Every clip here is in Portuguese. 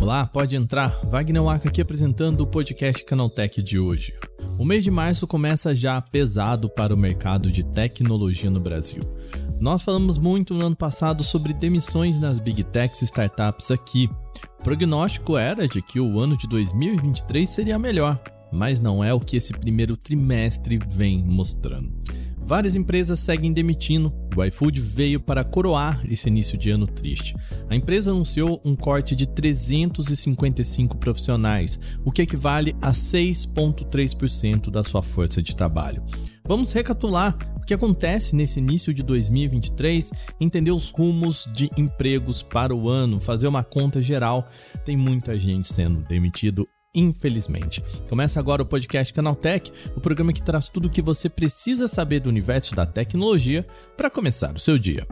Olá, pode entrar. Wagner Waka aqui apresentando o podcast Canaltech de hoje. O mês de março começa já pesado para o mercado de tecnologia no Brasil. Nós falamos muito no ano passado sobre demissões nas Big Techs e startups aqui. O prognóstico era de que o ano de 2023 seria melhor, mas não é o que esse primeiro trimestre vem mostrando. Várias empresas seguem demitindo. O iFood veio para coroar esse início de ano triste. A empresa anunciou um corte de 355 profissionais, o que equivale a 6,3% da sua força de trabalho. Vamos recapitular o que acontece nesse início de 2023, entender os rumos de empregos para o ano, fazer uma conta geral. Tem muita gente sendo demitido infelizmente. Começa agora o podcast Canaltech, o programa que traz tudo o que você precisa saber do universo da tecnologia para começar o seu dia.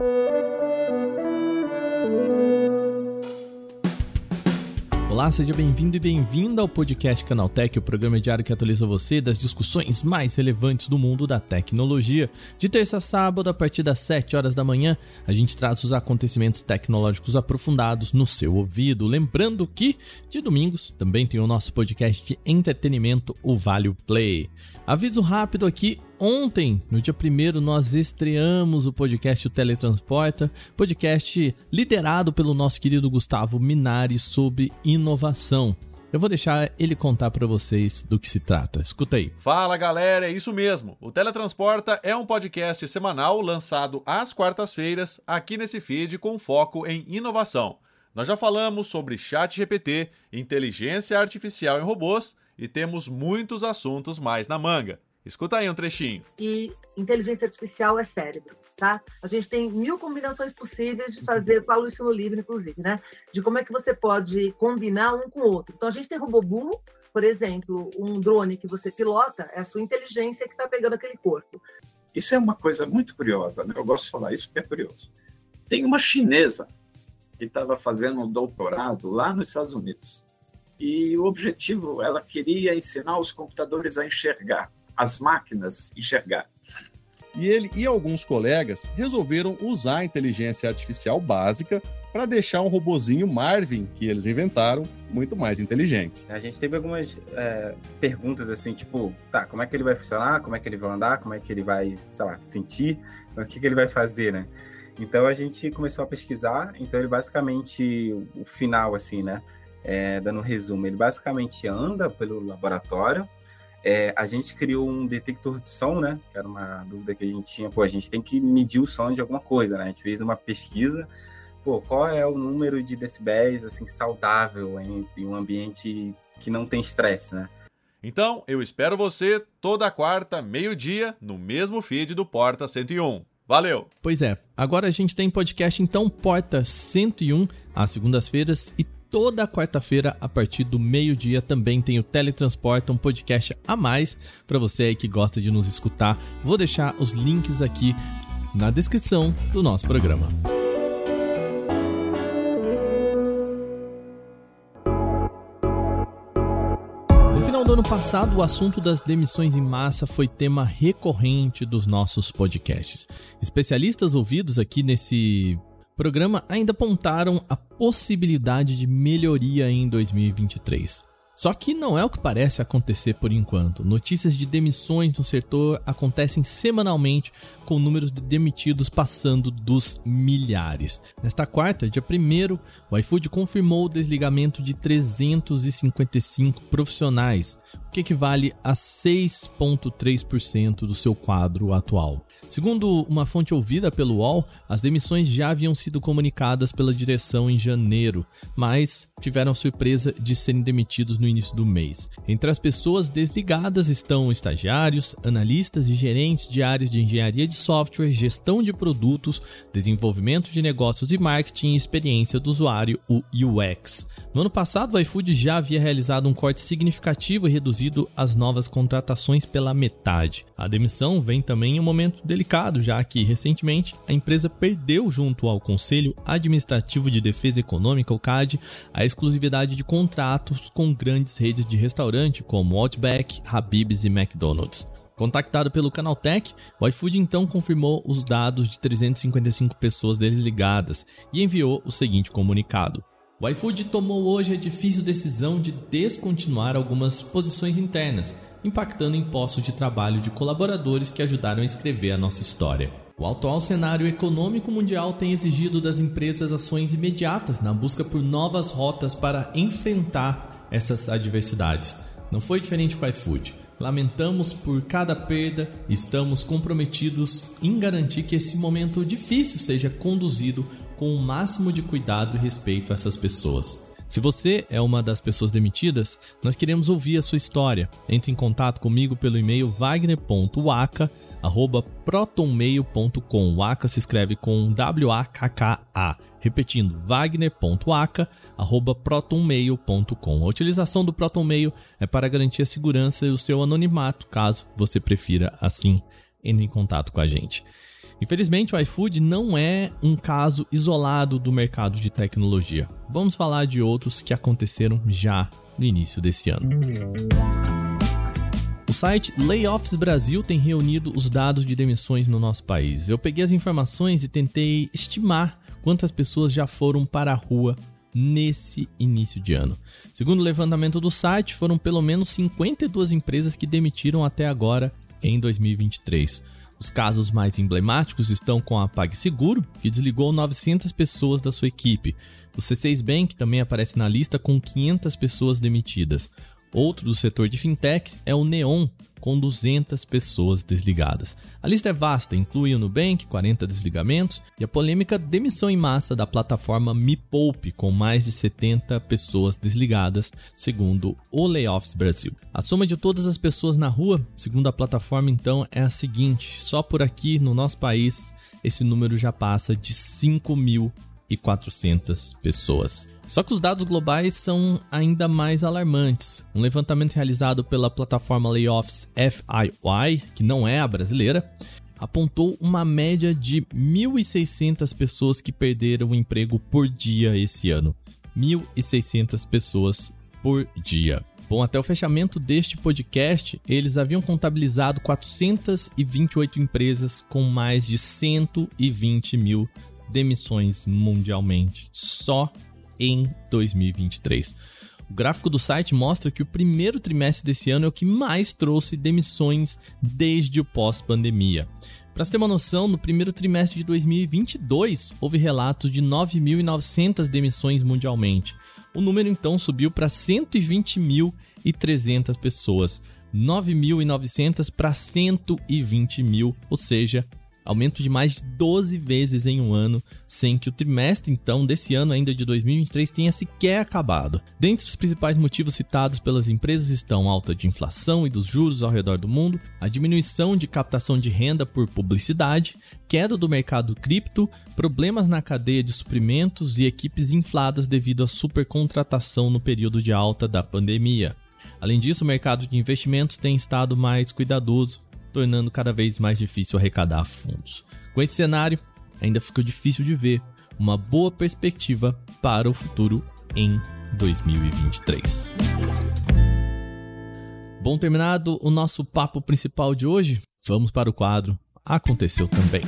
Olá, seja bem-vindo e bem-vinda ao podcast Canaltech, o programa diário que atualiza você das discussões mais relevantes do mundo da tecnologia. De terça a sábado, a partir das 7 horas da manhã, a gente traz os acontecimentos tecnológicos aprofundados no seu ouvido. Lembrando que, de domingos, também tem o nosso podcast de entretenimento, o Vale Play. Aviso rápido aqui, Ontem, no dia 1 nós estreamos o podcast O Teletransporta, podcast liderado pelo nosso querido Gustavo Minari sobre inovação. Eu vou deixar ele contar para vocês do que se trata. Escuta aí. Fala galera, é isso mesmo. O Teletransporta é um podcast semanal lançado às quartas-feiras aqui nesse feed com foco em inovação. Nós já falamos sobre chat GPT, inteligência artificial em robôs e temos muitos assuntos mais na manga. Escuta aí um trechinho. E inteligência artificial é cérebro, tá? A gente tem mil combinações possíveis de fazer, falo isso no livro, inclusive, né? De como é que você pode combinar um com o outro. Então, a gente tem robô burro, por exemplo, um drone que você pilota, é a sua inteligência que está pegando aquele corpo. Isso é uma coisa muito curiosa, né? Eu gosto de falar isso porque é curioso. Tem uma chinesa que estava fazendo um doutorado lá nos Estados Unidos. E o objetivo, ela queria ensinar os computadores a enxergar as máquinas enxergar. E ele e alguns colegas resolveram usar a inteligência artificial básica para deixar um robozinho Marvin que eles inventaram muito mais inteligente. A gente teve algumas é, perguntas assim, tipo, tá, como é que ele vai funcionar, como é que ele vai andar, como é que ele vai, sei lá, sentir, o que, que ele vai fazer, né? Então a gente começou a pesquisar, então ele basicamente, o final assim, né, é, dando um resumo, ele basicamente anda pelo laboratório, é, a gente criou um detector de som, né? Que era uma dúvida que a gente tinha. Pô, a gente tem que medir o som de alguma coisa, né? A gente fez uma pesquisa. Pô, qual é o número de decibéis, assim, saudável em, em um ambiente que não tem estresse, né? Então, eu espero você toda quarta, meio-dia, no mesmo feed do Porta 101. Valeu! Pois é, agora a gente tem podcast então Porta 101 às segundas-feiras e toda quarta-feira, a partir do meio-dia, também tem o Teletransporta, um podcast a mais para você aí que gosta de nos escutar. Vou deixar os links aqui na descrição do nosso programa. No final do ano passado, o assunto das demissões em massa foi tema recorrente dos nossos podcasts. Especialistas ouvidos aqui nesse programa ainda apontaram a possibilidade de melhoria em 2023. Só que não é o que parece acontecer por enquanto. Notícias de demissões no setor acontecem semanalmente, com números de demitidos passando dos milhares. Nesta quarta, dia 1, o iFood confirmou o desligamento de 355 profissionais, o que equivale a 6,3% do seu quadro atual. Segundo uma fonte ouvida pelo UOL, as demissões já haviam sido comunicadas pela direção em janeiro, mas tiveram a surpresa de serem demitidos no início do mês. Entre as pessoas desligadas estão estagiários, analistas e gerentes de áreas de engenharia de software, gestão de produtos, desenvolvimento de negócios e marketing e experiência do usuário, o UX. No ano passado, o iFood já havia realizado um corte significativo e reduzido as novas contratações pela metade. A demissão vem também em um momento delicado, já que recentemente a empresa perdeu junto ao Conselho Administrativo de Defesa Econômica, o CAD, a exclusividade de contratos com grandes redes de restaurante como Outback, Habib's e McDonald's. Contactado pelo Canaltech, o iFood então confirmou os dados de 355 pessoas desligadas e enviou o seguinte comunicado. O iFood tomou hoje a difícil decisão de descontinuar algumas posições internas, impactando em postos de trabalho de colaboradores que ajudaram a escrever a nossa história. O atual cenário econômico mundial tem exigido das empresas ações imediatas na busca por novas rotas para enfrentar essas adversidades. Não foi diferente com o iFood. Lamentamos por cada perda estamos comprometidos em garantir que esse momento difícil seja conduzido com o máximo de cuidado e respeito a essas pessoas. Se você é uma das pessoas demitidas, nós queremos ouvir a sua história. Entre em contato comigo pelo e-mail wagner.waka@protonmail.com. Waka se escreve com W A K K A. Repetindo, wagner.aka.protonmail.com. A utilização do ProtonMail é para garantir a segurança e o seu anonimato, caso você prefira assim. Entre em contato com a gente. Infelizmente, o iFood não é um caso isolado do mercado de tecnologia. Vamos falar de outros que aconteceram já no início desse ano. O site Layoffs Brasil tem reunido os dados de demissões no nosso país. Eu peguei as informações e tentei estimar quantas pessoas já foram para a rua nesse início de ano. Segundo o levantamento do site, foram pelo menos 52 empresas que demitiram até agora em 2023. Os casos mais emblemáticos estão com a PagSeguro, que desligou 900 pessoas da sua equipe. O C6 Bank também aparece na lista com 500 pessoas demitidas. Outro do setor de fintechs é o Neon, com 200 pessoas desligadas. A lista é vasta, inclui o Nubank, 40 desligamentos, e a polêmica demissão em massa da plataforma Me Poupe, com mais de 70 pessoas desligadas, segundo o Layoffs Brasil. A soma de todas as pessoas na rua, segundo a plataforma, então, é a seguinte: só por aqui no nosso país, esse número já passa de 5.400 pessoas. Só que os dados globais são ainda mais alarmantes. Um levantamento realizado pela plataforma Layoffs FIY, que não é a brasileira, apontou uma média de 1.600 pessoas que perderam o emprego por dia esse ano. 1.600 pessoas por dia. Bom, até o fechamento deste podcast, eles haviam contabilizado 428 empresas com mais de 120 mil demissões mundialmente. Só em 2023. O gráfico do site mostra que o primeiro trimestre desse ano é o que mais trouxe demissões desde o pós-pandemia. Para você ter uma noção, no primeiro trimestre de 2022 houve relatos de 9.900 demissões mundialmente. O número então subiu para 120.300 pessoas, 9.900 para 120 mil, ou seja, aumento de mais de 12 vezes em um ano, sem que o trimestre então desse ano ainda de 2023 tenha sequer acabado. Dentre os principais motivos citados pelas empresas estão alta de inflação e dos juros ao redor do mundo, a diminuição de captação de renda por publicidade, queda do mercado cripto, problemas na cadeia de suprimentos e equipes infladas devido à supercontratação no período de alta da pandemia. Além disso, o mercado de investimentos tem estado mais cuidadoso tornando cada vez mais difícil arrecadar fundos. Com esse cenário, ainda ficou difícil de ver uma boa perspectiva para o futuro em 2023. Bom terminado o nosso papo principal de hoje, vamos para o quadro Aconteceu também.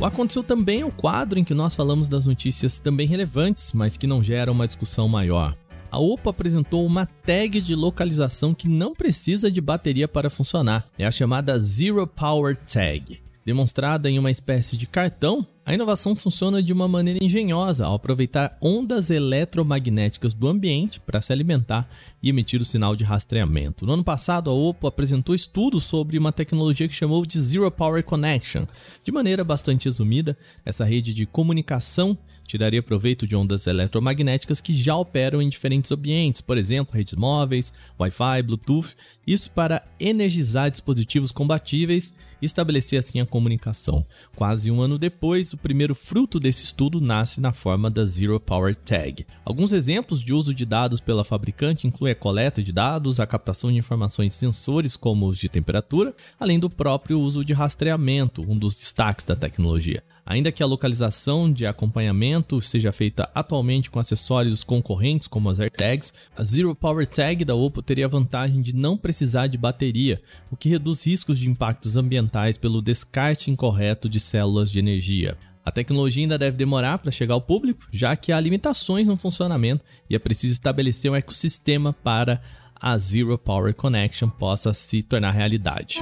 O Aconteceu também é o quadro em que nós falamos das notícias também relevantes, mas que não geram uma discussão maior a Oppo apresentou uma tag de localização que não precisa de bateria para funcionar. É a chamada Zero Power Tag. Demonstrada em uma espécie de cartão, a inovação funciona de uma maneira engenhosa ao aproveitar ondas eletromagnéticas do ambiente para se alimentar e emitir o sinal de rastreamento. No ano passado, a Oppo apresentou estudos sobre uma tecnologia que chamou de Zero Power Connection. De maneira bastante resumida, essa rede de comunicação tiraria proveito de ondas eletromagnéticas que já operam em diferentes ambientes, por exemplo, redes móveis, Wi-Fi, Bluetooth, isso para energizar dispositivos combatíveis e estabelecer assim a comunicação. Quase um ano depois, o primeiro fruto desse estudo nasce na forma da Zero Power Tag. Alguns exemplos de uso de dados pela fabricante incluem a coleta de dados, a captação de informações sensores como os de temperatura, além do próprio uso de rastreamento, um dos destaques da tecnologia. Ainda que a localização de acompanhamento seja feita atualmente com acessórios concorrentes como as AirTags, a Zero Power Tag da Oppo teria a vantagem de não precisar de bateria, o que reduz riscos de impactos ambientais pelo descarte incorreto de células de energia. A tecnologia ainda deve demorar para chegar ao público, já que há limitações no funcionamento e é preciso estabelecer um ecossistema para a Zero Power Connection possa se tornar realidade.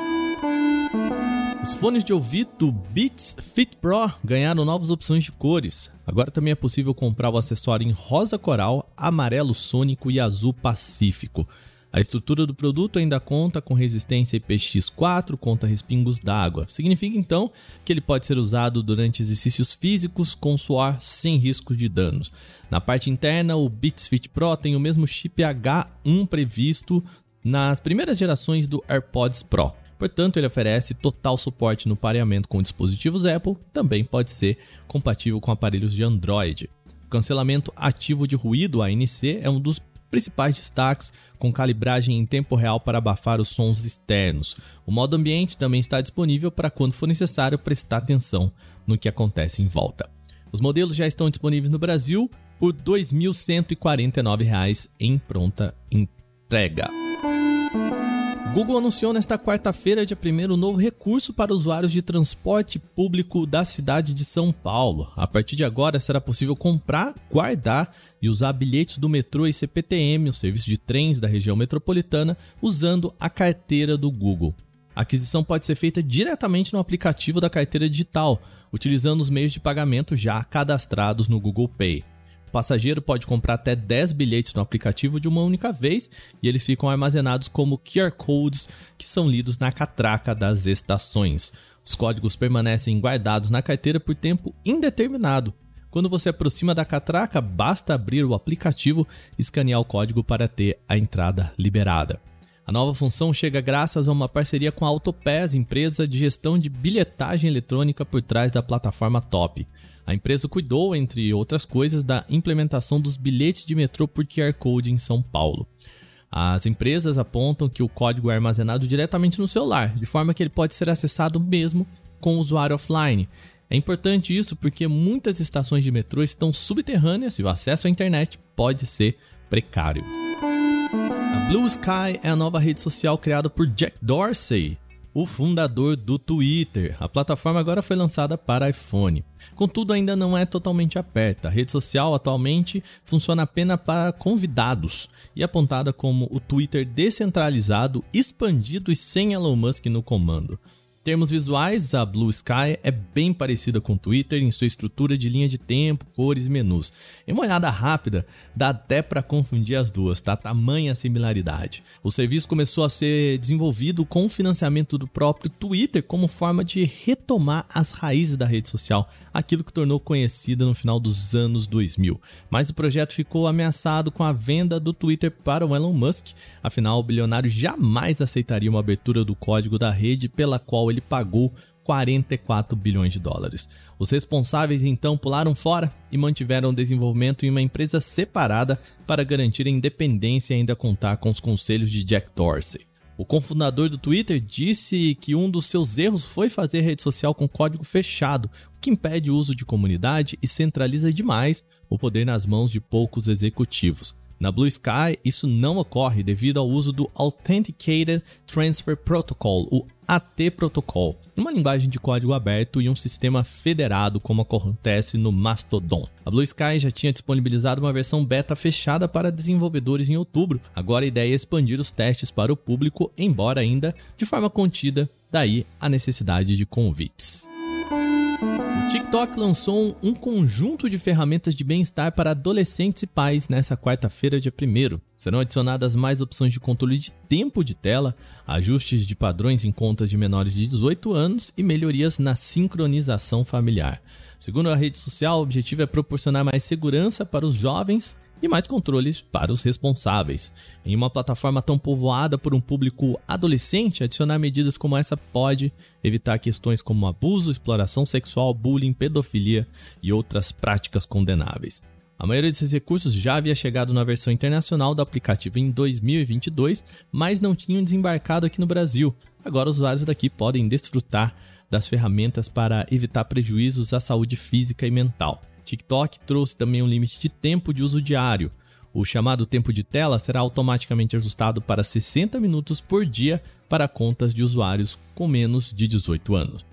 Os fones de ouvido Beats Fit Pro ganharam novas opções de cores. Agora também é possível comprar o acessório em rosa coral, amarelo sônico e azul pacífico. A estrutura do produto ainda conta com resistência IPX4 contra respingos d'água. Significa então que ele pode ser usado durante exercícios físicos com suor sem riscos de danos. Na parte interna, o Beats Fit Pro tem o mesmo chip H1 previsto nas primeiras gerações do AirPods Pro. Portanto, ele oferece total suporte no pareamento com dispositivos Apple, também pode ser compatível com aparelhos de Android. O cancelamento ativo de ruído ANC é um dos principais destaques, com calibragem em tempo real para abafar os sons externos. O modo ambiente também está disponível para quando for necessário prestar atenção no que acontece em volta. Os modelos já estão disponíveis no Brasil por R$ 2.149 em pronta entrega. Google anunciou nesta quarta-feira, dia 1 um novo recurso para usuários de transporte público da cidade de São Paulo. A partir de agora será possível comprar, guardar e usar bilhetes do metrô e CPTM, o serviço de trens da região metropolitana, usando a carteira do Google. A aquisição pode ser feita diretamente no aplicativo da carteira digital, utilizando os meios de pagamento já cadastrados no Google Pay passageiro pode comprar até 10 bilhetes no aplicativo de uma única vez e eles ficam armazenados como QR codes que são lidos na catraca das estações. Os códigos permanecem guardados na carteira por tempo indeterminado. Quando você aproxima da catraca, basta abrir o aplicativo e escanear o código para ter a entrada liberada. A nova função chega graças a uma parceria com a Autopass, empresa de gestão de bilhetagem eletrônica por trás da plataforma Top. A empresa cuidou, entre outras coisas, da implementação dos bilhetes de metrô por QR Code em São Paulo. As empresas apontam que o código é armazenado diretamente no celular, de forma que ele pode ser acessado mesmo com o usuário offline. É importante isso porque muitas estações de metrô estão subterrâneas e o acesso à internet pode ser precário. A Blue Sky é a nova rede social criada por Jack Dorsey, o fundador do Twitter. A plataforma agora foi lançada para iPhone. Contudo, ainda não é totalmente aberta. A rede social atualmente funciona apenas para convidados e é apontada como o Twitter descentralizado, expandido e sem Elon Musk no comando termos visuais, a Blue Sky é bem parecida com o Twitter em sua estrutura de linha de tempo, cores e menus. Em uma olhada rápida, dá até para confundir as duas, tá? Tamanha similaridade. O serviço começou a ser desenvolvido com o financiamento do próprio Twitter como forma de retomar as raízes da rede social, aquilo que tornou conhecida no final dos anos 2000. Mas o projeto ficou ameaçado com a venda do Twitter para o Elon Musk, afinal o bilionário jamais aceitaria uma abertura do código da rede pela qual ele ele pagou 44 bilhões de dólares. Os responsáveis então pularam fora e mantiveram o desenvolvimento em uma empresa separada para garantir a independência e ainda contar com os conselhos de Jack Dorsey. O cofundador do Twitter disse que um dos seus erros foi fazer rede social com código fechado, o que impede o uso de comunidade e centraliza demais o poder nas mãos de poucos executivos. Na Blue Sky, isso não ocorre devido ao uso do Authenticated Transfer Protocol, o AT Protocol, uma linguagem de código aberto e um sistema federado como acontece no Mastodon. A Blue Sky já tinha disponibilizado uma versão beta fechada para desenvolvedores em outubro. Agora a ideia é expandir os testes para o público, embora ainda de forma contida, daí a necessidade de convites. TikTok lançou um conjunto de ferramentas de bem-estar para adolescentes e pais nessa quarta-feira, dia 1. Serão adicionadas mais opções de controle de tempo de tela, ajustes de padrões em contas de menores de 18 anos e melhorias na sincronização familiar. Segundo a rede social, o objetivo é proporcionar mais segurança para os jovens e mais controles para os responsáveis. Em uma plataforma tão povoada por um público adolescente, adicionar medidas como essa pode evitar questões como abuso, exploração sexual, bullying, pedofilia e outras práticas condenáveis. A maioria desses recursos já havia chegado na versão internacional do aplicativo em 2022, mas não tinham desembarcado aqui no Brasil. Agora os usuários daqui podem desfrutar das ferramentas para evitar prejuízos à saúde física e mental. TikTok trouxe também um limite de tempo de uso diário. O chamado tempo de tela será automaticamente ajustado para 60 minutos por dia para contas de usuários com menos de 18 anos.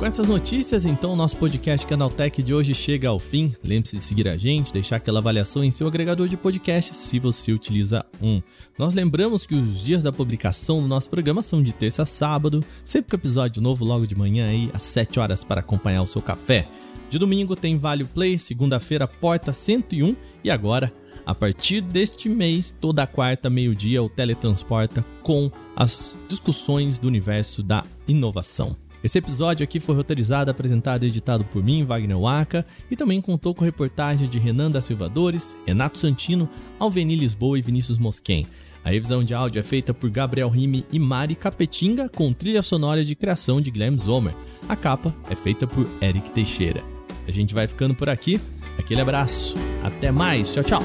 Com essas notícias, então, nosso podcast Canaltech de hoje chega ao fim. Lembre-se de seguir a gente, deixar aquela avaliação em seu agregador de podcasts se você utiliza um. Nós lembramos que os dias da publicação do nosso programa são de terça a sábado, sempre com episódio novo logo de manhã aí às 7 horas para acompanhar o seu café. De domingo tem Vale Play, segunda-feira Porta 101 e agora a partir deste mês, toda quarta, meio-dia, o Teletransporta com as discussões do universo da inovação. Esse episódio aqui foi roteirizado, apresentado e editado por mim, Wagner Waka, e também contou com reportagem de Renan da Silva Dores, Renato Santino, Alveni Lisboa e Vinícius Mosquen. A revisão de áudio é feita por Gabriel Rime e Mari Capetinga, com trilha sonora de criação de Guilherme Zomer. A capa é feita por Eric Teixeira. A gente vai ficando por aqui. Aquele abraço. Até mais. Tchau, tchau.